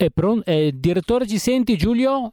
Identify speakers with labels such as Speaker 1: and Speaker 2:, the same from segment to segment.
Speaker 1: È pron- eh, direttore, ci senti Giulio?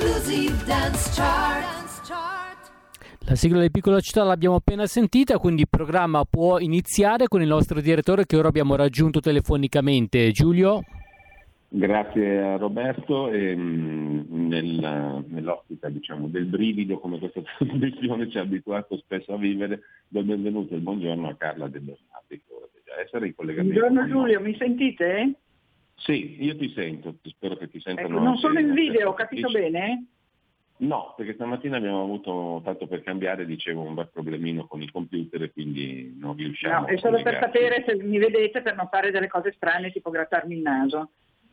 Speaker 2: Exclusive Dance Chart.
Speaker 1: La sigla di Piccola Città l'abbiamo appena sentita, quindi il programma può iniziare con il nostro direttore che ora abbiamo raggiunto telefonicamente. Giulio?
Speaker 3: Grazie a Roberto e mh, nel, nell'ottica diciamo, del brivido come questa trasmissione ci ha abituato spesso a vivere, do il benvenuto e il buongiorno a Carla De Bernardi che ora deve già essere in collegamento.
Speaker 4: Buongiorno. Giulio, mi sentite?
Speaker 3: Sì, io ti sento, spero che ti sentano.
Speaker 4: Ecco, non sono in video, ho capito bene?
Speaker 3: No, perché stamattina abbiamo avuto, tanto per cambiare, dicevo, un bel problemino con il computer e quindi non riusciamo
Speaker 4: No,
Speaker 3: a
Speaker 4: è solo per sapere se mi vedete per non fare delle cose strane tipo grattarmi il naso.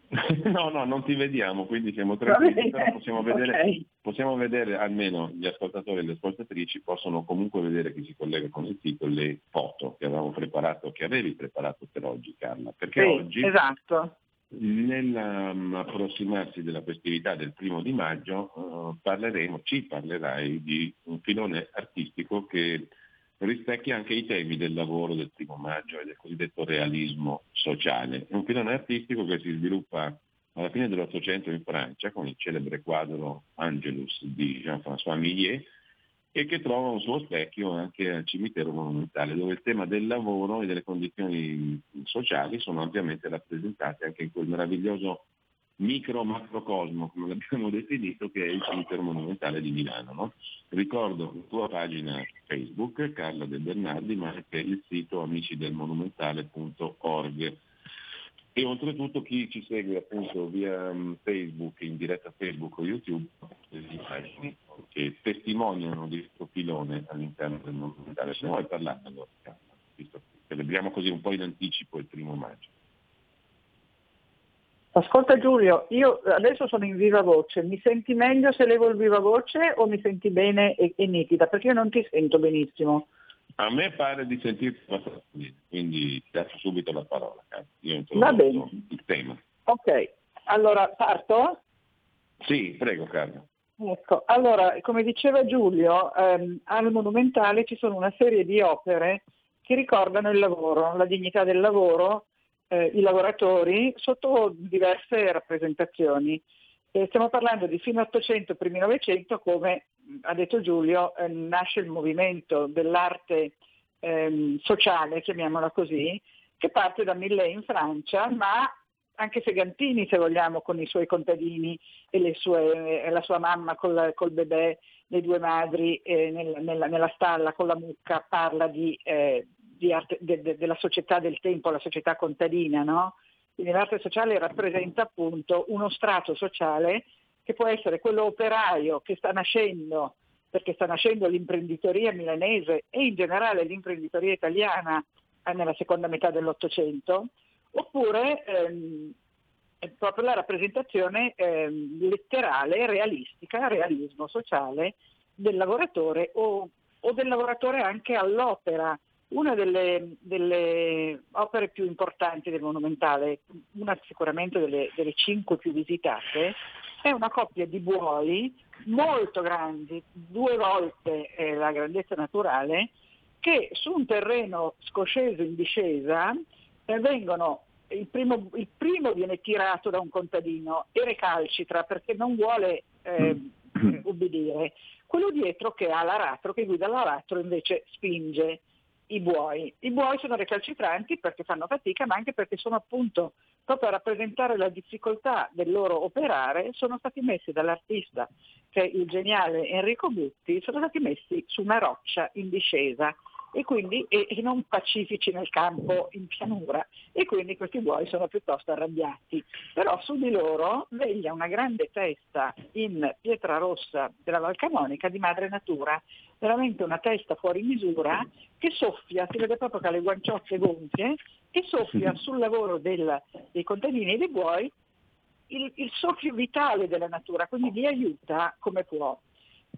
Speaker 3: no, no, non ti vediamo, quindi siamo tranquilli, però possiamo vedere,
Speaker 4: ok.
Speaker 3: possiamo vedere, almeno gli ascoltatori e le ascoltatrici possono comunque vedere chi si collega con il sito le foto che avevamo preparato, che avevi preparato per oggi Carla, perché
Speaker 4: Sì,
Speaker 3: oggi
Speaker 4: Esatto.
Speaker 3: Nell'approssimarsi della festività del primo di maggio eh, parleremo, ci parlerai di un filone artistico che rispecchia anche i temi del lavoro del primo maggio e del cosiddetto realismo sociale. Un filone artistico che si sviluppa alla fine dell'Ottocento in Francia con il celebre quadro Angelus di Jean-François Millet e che trova un suo specchio anche al cimitero monumentale, dove il tema del lavoro e delle condizioni sociali sono ampiamente rappresentate anche in quel meraviglioso micro-macrocosmo, come l'abbiamo definito, che è il cimitero monumentale di Milano. no? Ricordo la tua pagina Facebook, Carla De Bernardi, ma anche il sito amicidelmonumentale.org. E oltretutto chi ci segue appunto via mm, Facebook, in diretta Facebook o YouTube, delle immagini che testimoniano di questo filone all'interno del monumentale. Se ne vuoi parlare allora, visto che celebriamo così un po' in anticipo il primo maggio.
Speaker 4: Ascolta Giulio, io adesso sono in viva voce, mi senti meglio se levo il viva voce o mi senti bene e, e nitida? Perché io non ti sento benissimo.
Speaker 3: A me pare di sentirti abbastanza bene, quindi ti lascio subito la parola, Carla. Io
Speaker 4: Va bene.
Speaker 3: il tema.
Speaker 4: Ok, allora parto?
Speaker 3: Sì, prego Carla.
Speaker 4: Ecco, allora, come diceva Giulio, ehm, al Monumentale ci sono una serie di opere che ricordano il lavoro, la dignità del lavoro, eh, i lavoratori, sotto diverse rappresentazioni. Eh, stiamo parlando di fine 800, primi 900, come mh, ha detto Giulio, eh, nasce il movimento dell'arte ehm, sociale, chiamiamola così, che parte da Millet in Francia, ma anche Segantini, se vogliamo, con i suoi contadini e, sue- e la sua mamma col, col bebè, le due madri eh, nel- nella, nella stalla con la mucca, parla di, eh, di arte- de- de- della società del tempo, la società contadina, no? Quindi l'arte sociale rappresenta appunto uno strato sociale che può essere quello operaio che sta nascendo, perché sta nascendo l'imprenditoria milanese e in generale l'imprenditoria italiana eh, nella seconda metà dell'Ottocento, oppure ehm, è proprio la rappresentazione ehm, letterale, realistica, realismo sociale del lavoratore o, o del lavoratore anche all'opera, Una delle, delle, opere più importanti del Monumentale, una sicuramente delle, delle cinque più visitate, è una coppia di buoi molto grandi, due volte eh, la grandezza naturale, che su un terreno scosceso in discesa eh, vengono, il primo, il primo, viene tirato da un contadino e recalcitra perché non vuole eh, ubbidire. Quello dietro che ha l'aratro, che guida l'aratro, invece spinge i buoi. I buoi sono recalcitranti perché fanno fatica, ma anche perché sono appunto, proprio a rappresentare la difficoltà del loro operare, sono stati messi dall'artista, che è il geniale Enrico Butti, sono stati messi su una roccia in discesa e quindi e, e non pacifici nel campo in pianura e quindi questi buoi sono piuttosto arrabbiati. Però su di loro veglia una grande testa in pietra rossa della Valcamonica di madre natura, veramente una testa fuori misura che soffia, si vede proprio che ha le guanciozze gonfie, che soffia sul lavoro del, dei contadini e dei buoi il, il soffio vitale della natura, quindi li aiuta come può.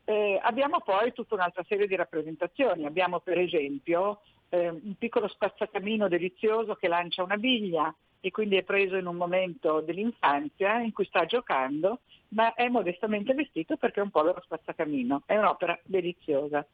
Speaker 4: Eh, abbiamo poi tutta un'altra serie di rappresentazioni. Abbiamo per esempio eh, un piccolo spazzacamino delizioso che lancia una biglia e quindi è preso in un momento dell'infanzia in cui sta giocando, ma è modestamente vestito perché è un povero spazzacamino. È un'opera deliziosa.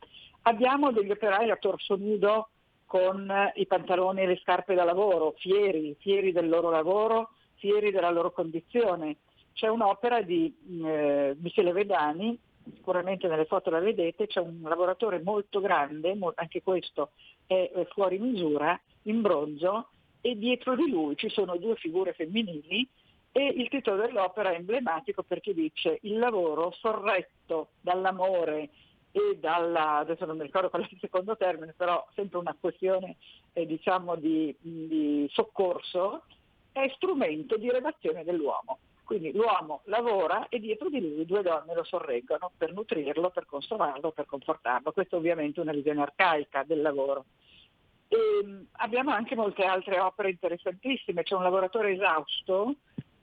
Speaker 4: Abbiamo degli operai a torso nudo con i pantaloni e le scarpe da lavoro, fieri, fieri del loro lavoro, fieri della loro condizione. C'è un'opera di eh, Michele Vedani sicuramente nelle foto la vedete, c'è un lavoratore molto grande, anche questo è fuori misura, in bronzo, e dietro di lui ci sono due figure femminili e il titolo dell'opera è emblematico perché dice il lavoro sorretto dall'amore e dalla, adesso non mi ricordo qual è il secondo termine, però sempre una questione eh, diciamo di, di soccorso, è strumento di relazione dell'uomo. Quindi l'uomo lavora e dietro di lui due donne lo sorreggono per nutrirlo, per consolarlo, per confortarlo. Questa è ovviamente una visione arcaica del lavoro. E ehm, abbiamo anche molte altre opere interessantissime. C'è un lavoratore esausto,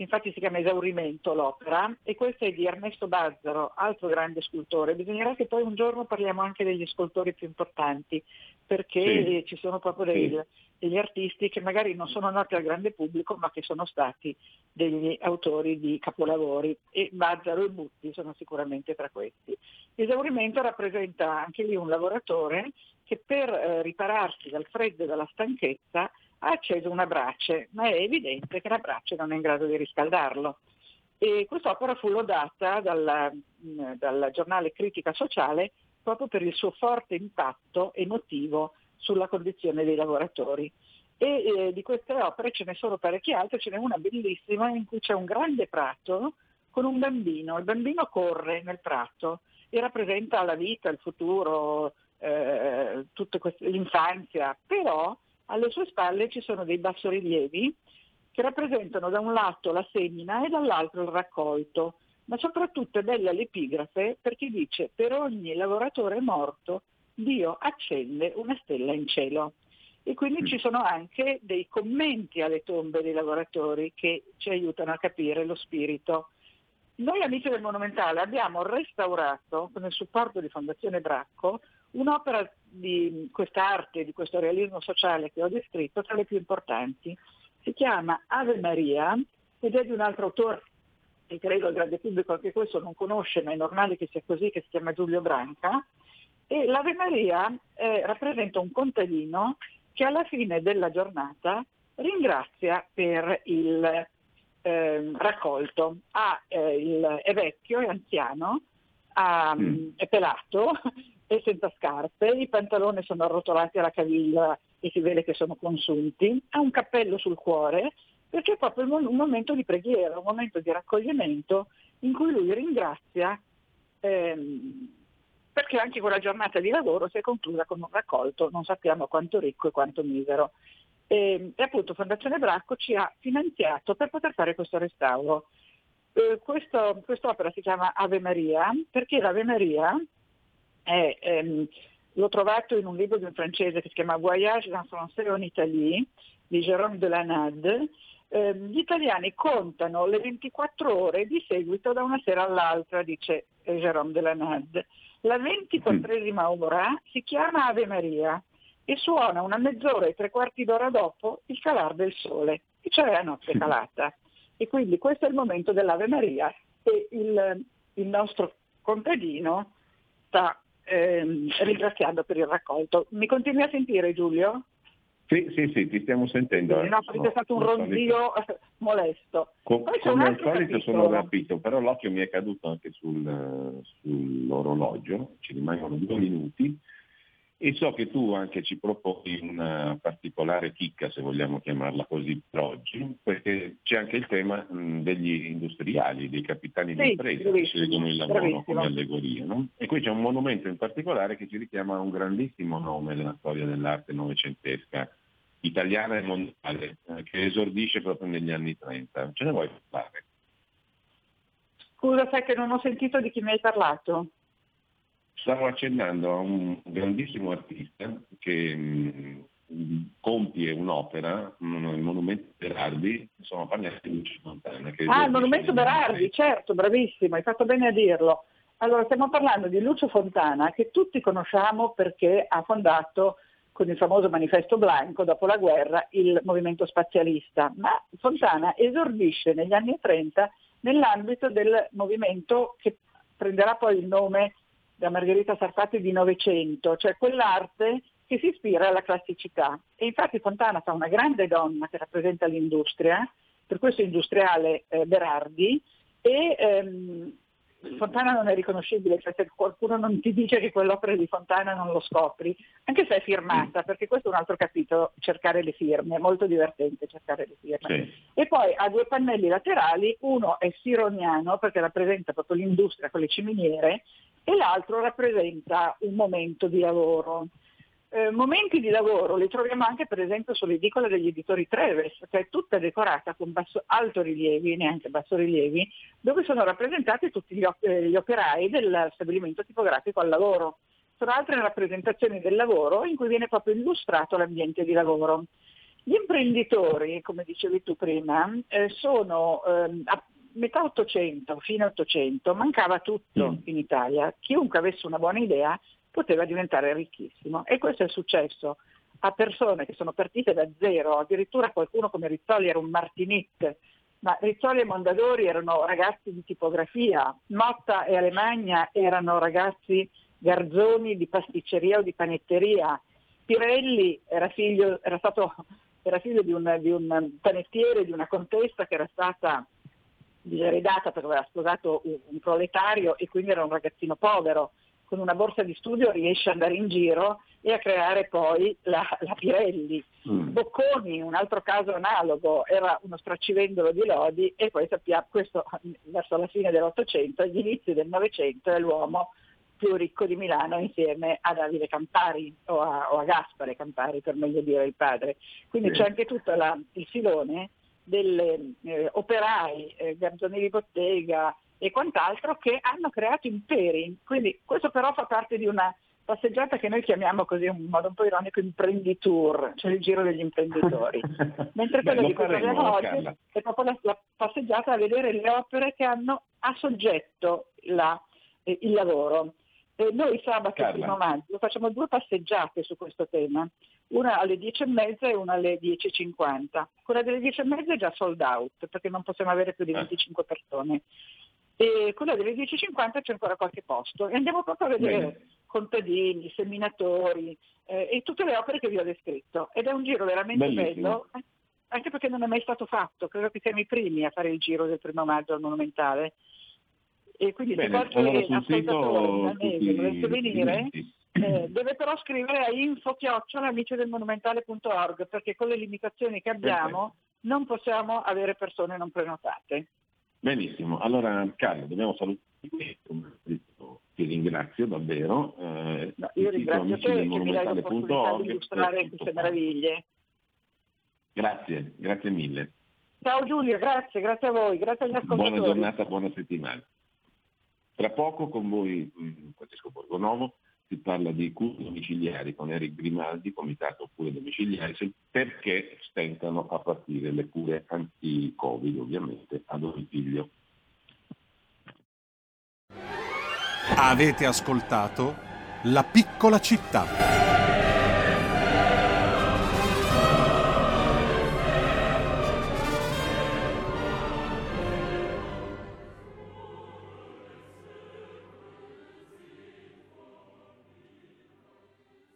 Speaker 4: infatti si chiama Esaurimento l'opera, e questa è di Ernesto Bazzaro, altro grande scultore. Bisognerà che poi un giorno parliamo anche degli scultori più importanti, perché sì. ci sono proprio dei, sì degli artisti che magari non sono noti al grande pubblico ma che sono stati degli autori di capolavori e Bazzaro e Butti sono sicuramente tra questi. L'esaurimento rappresenta anche lì un lavoratore che per eh, ripararsi dal freddo e dalla stanchezza ha acceso una brace, ma è evidente che la brace non è in grado di riscaldarlo. E quest'opera fu lodata dalla, mh, dal giornale Critica Sociale proprio per il suo forte impatto emotivo sulla condizione dei lavoratori. E eh, di queste opere ce ne sono parecchie altre, ce n'è una bellissima in cui c'è un grande prato con un bambino, il bambino corre nel prato e rappresenta la vita, il futuro, eh, queste, l'infanzia, però alle sue spalle ci sono dei bassorilievi che rappresentano da un lato la semina e dall'altro il raccolto, ma soprattutto è bella l'epigrafe perché dice per ogni lavoratore morto Dio accende una stella in cielo. E quindi mm. ci sono anche dei commenti alle tombe dei lavoratori che ci aiutano a capire lo spirito. Noi amici del Monumentale abbiamo restaurato, con il supporto di Fondazione Bracco, un'opera di quest'arte, di questo realismo sociale che ho descritto, tra le più importanti. Si chiama Ave Maria ed è di un altro autore che credo il grande pubblico anche questo non conosce, ma è normale che sia così, che si chiama Giulio Branca, e l'Ave Maria eh, rappresenta un contadino che alla fine della giornata ringrazia per il eh, raccolto. Ha, eh, il, è vecchio, è anziano, ha, mm. è pelato, è senza scarpe, i pantaloni sono arrotolati alla caviglia e si vede che sono consunti, ha un cappello sul cuore perché è proprio un momento di preghiera, un momento di raccoglimento in cui lui ringrazia ehm, perché anche quella giornata di lavoro si è conclusa con un raccolto, non sappiamo quanto ricco e quanto misero. E, e appunto Fondazione Bracco ci ha finanziato per poter fare questo restauro. Eh, questo, quest'opera si chiama Ave Maria perché l'Ave Maria è, ehm, l'ho trovato in un libro di un francese che si chiama Voyage dans français en Italie di Jérôme Delanade. Eh, gli italiani contano le 24 ore di seguito da una sera all'altra, dice Jérôme Delanade. La ventiquattresima ora si chiama Ave Maria e suona una mezz'ora e tre quarti d'ora dopo il calar del sole, e cioè la notte calata. E quindi questo è il momento dell'Ave Maria e il, il nostro contadino sta ehm, ringraziando per il raccolto. Mi continui a sentire Giulio?
Speaker 3: Sì, sì, sì, ti stiamo sentendo.
Speaker 4: Sì, no, perché è stato un ronzio molesto.
Speaker 3: Co- come al solito sono rapito, però l'occhio mi è caduto anche sul, sull'orologio, ci rimangono due minuti e so che tu anche ci proponi una particolare chicca, se vogliamo chiamarla così, per oggi, perché c'è anche il tema degli industriali, dei capitani
Speaker 4: sì,
Speaker 3: di impresa che scelgono il lavoro
Speaker 4: bravissimo.
Speaker 3: come allegoria. No? E qui c'è un monumento in particolare che ci richiama a un grandissimo nome della storia dell'arte novecentesca, italiana e mondiale, eh, che esordisce proprio negli anni 30. Ce ne vuoi parlare?
Speaker 4: Scusa, sai che non ho sentito di chi mi hai parlato.
Speaker 3: Stavo accennando a un grandissimo artista che mh, compie un'opera, mh, il Monumento Berardi, insomma parliamo di Lucio Fontana.
Speaker 4: Ah, il Monumento Berardi, certo, bravissimo, hai fatto bene a dirlo. Allora, stiamo parlando di Lucio Fontana, che tutti conosciamo perché ha fondato con il famoso manifesto Blanco dopo la guerra il movimento spazialista, ma Fontana esordisce negli anni 30 nell'ambito del movimento che prenderà poi il nome da Margherita Sarfatti di Novecento, cioè quell'arte che si ispira alla classicità. E infatti Fontana fa una grande donna che rappresenta l'industria, per questo industriale eh, Berardi, e ehm, Fontana non è riconoscibile, cioè se qualcuno non ti dice che quell'opera di Fontana non lo scopri, anche se è firmata, perché questo è un altro capitolo, cercare le firme, è molto divertente cercare le firme.
Speaker 3: Sì.
Speaker 4: E poi ha due pannelli laterali, uno è sironiano perché rappresenta proprio l'industria con le ciminiere e l'altro rappresenta un momento di lavoro. Eh, momenti di lavoro li troviamo anche per esempio sull'edicola degli editori Treves, che è tutta decorata con basso, rilievi, neanche bassorilievi, dove sono rappresentati tutti gli, op- eh, gli operai del stabilimento tipografico al lavoro. Sono altre rappresentazioni del lavoro in cui viene proprio illustrato l'ambiente di lavoro. Gli imprenditori, come dicevi tu prima, eh, sono a metà 800, fine 800, mancava tutto
Speaker 3: Mm.
Speaker 4: in Italia. Chiunque avesse una buona idea poteva diventare ricchissimo. E questo è successo a persone che sono partite da zero, addirittura qualcuno come Rizzoli era un Martinit, ma Rizzoli e Mondadori erano ragazzi di tipografia, Motta e Alemagna erano ragazzi garzoni di pasticceria o di panetteria, Pirelli era figlio, era stato, era figlio di, un, di un panettiere, di una contessa che era stata diseredata perché aveva sposato un, proletario e quindi era un ragazzino povero con una borsa di studio riesce ad andare in giro e a creare poi la, la Pirelli.
Speaker 3: Mm.
Speaker 4: Bocconi, un altro caso analogo, era uno stracivendolo di lodi e poi sappiamo, questo verso la fine dell'Ottocento, agli inizi del Novecento è l'uomo più ricco di Milano insieme a Davide Campari o a, o a Gaspare Campari per meglio dire il padre. Quindi
Speaker 3: Sì.
Speaker 4: c'è anche tutto la- il filone degli operai, eh, garzonieri di bottega e quant'altro che hanno creato imperi. Quindi questo però fa parte di una passeggiata che noi chiamiamo così in modo un po' ironico imprenditour, cioè il giro degli imprenditori. Mentre quello
Speaker 3: lo
Speaker 4: di cui parliamo oggi è proprio la, la passeggiata a vedere le opere che hanno a soggetto la- eh, il lavoro. E noi sabato
Speaker 3: Carla.
Speaker 4: 1 maggio facciamo due passeggiate su questo tema, una alle 10.30 e una alle 10.50. Quella delle 10.30 è già sold out perché non possiamo avere più di
Speaker 3: Ah.
Speaker 4: 25 persone. E quella delle 10.50 c'è ancora qualche posto e andiamo proprio a vedere
Speaker 3: Bene.
Speaker 4: contadini, seminatori eh, e tutte le opere che vi ho descritto. Ed è un giro veramente
Speaker 3: Bellissimo.
Speaker 4: bello, eh, anche perché non è mai stato fatto. Credo che siamo i primi a fare il giro del primo maggio al Monumentale. E quindi se
Speaker 3: Bene,
Speaker 4: qualche
Speaker 3: allora sul sito
Speaker 4: dovesse venire,
Speaker 3: tutti.
Speaker 4: Eh, deve però scrivere a info amici-del-monumentale.org perché con le limitazioni che abbiamo non possiamo avere persone non prenotate.
Speaker 3: Benissimo, allora Carlo, dobbiamo detto, ti ringrazio davvero. Eh,
Speaker 4: No, io ringrazio te che mi dai l'opportunità di illustrare queste meraviglie.
Speaker 3: Grazie, grazie mille.
Speaker 4: Ciao Giulio, grazie, grazie a voi, grazie agli ascoltatori.
Speaker 3: Buona giornata, buona settimana. Tra poco con voi, mm, Francesco Borgonovo, si parla di cure domiciliari con Eric Grimaldi, comitato cure domiciliari, perché stentano a partire le cure anti-Covid, ovviamente, a domicilio.
Speaker 5: Avete ascoltato La piccola città.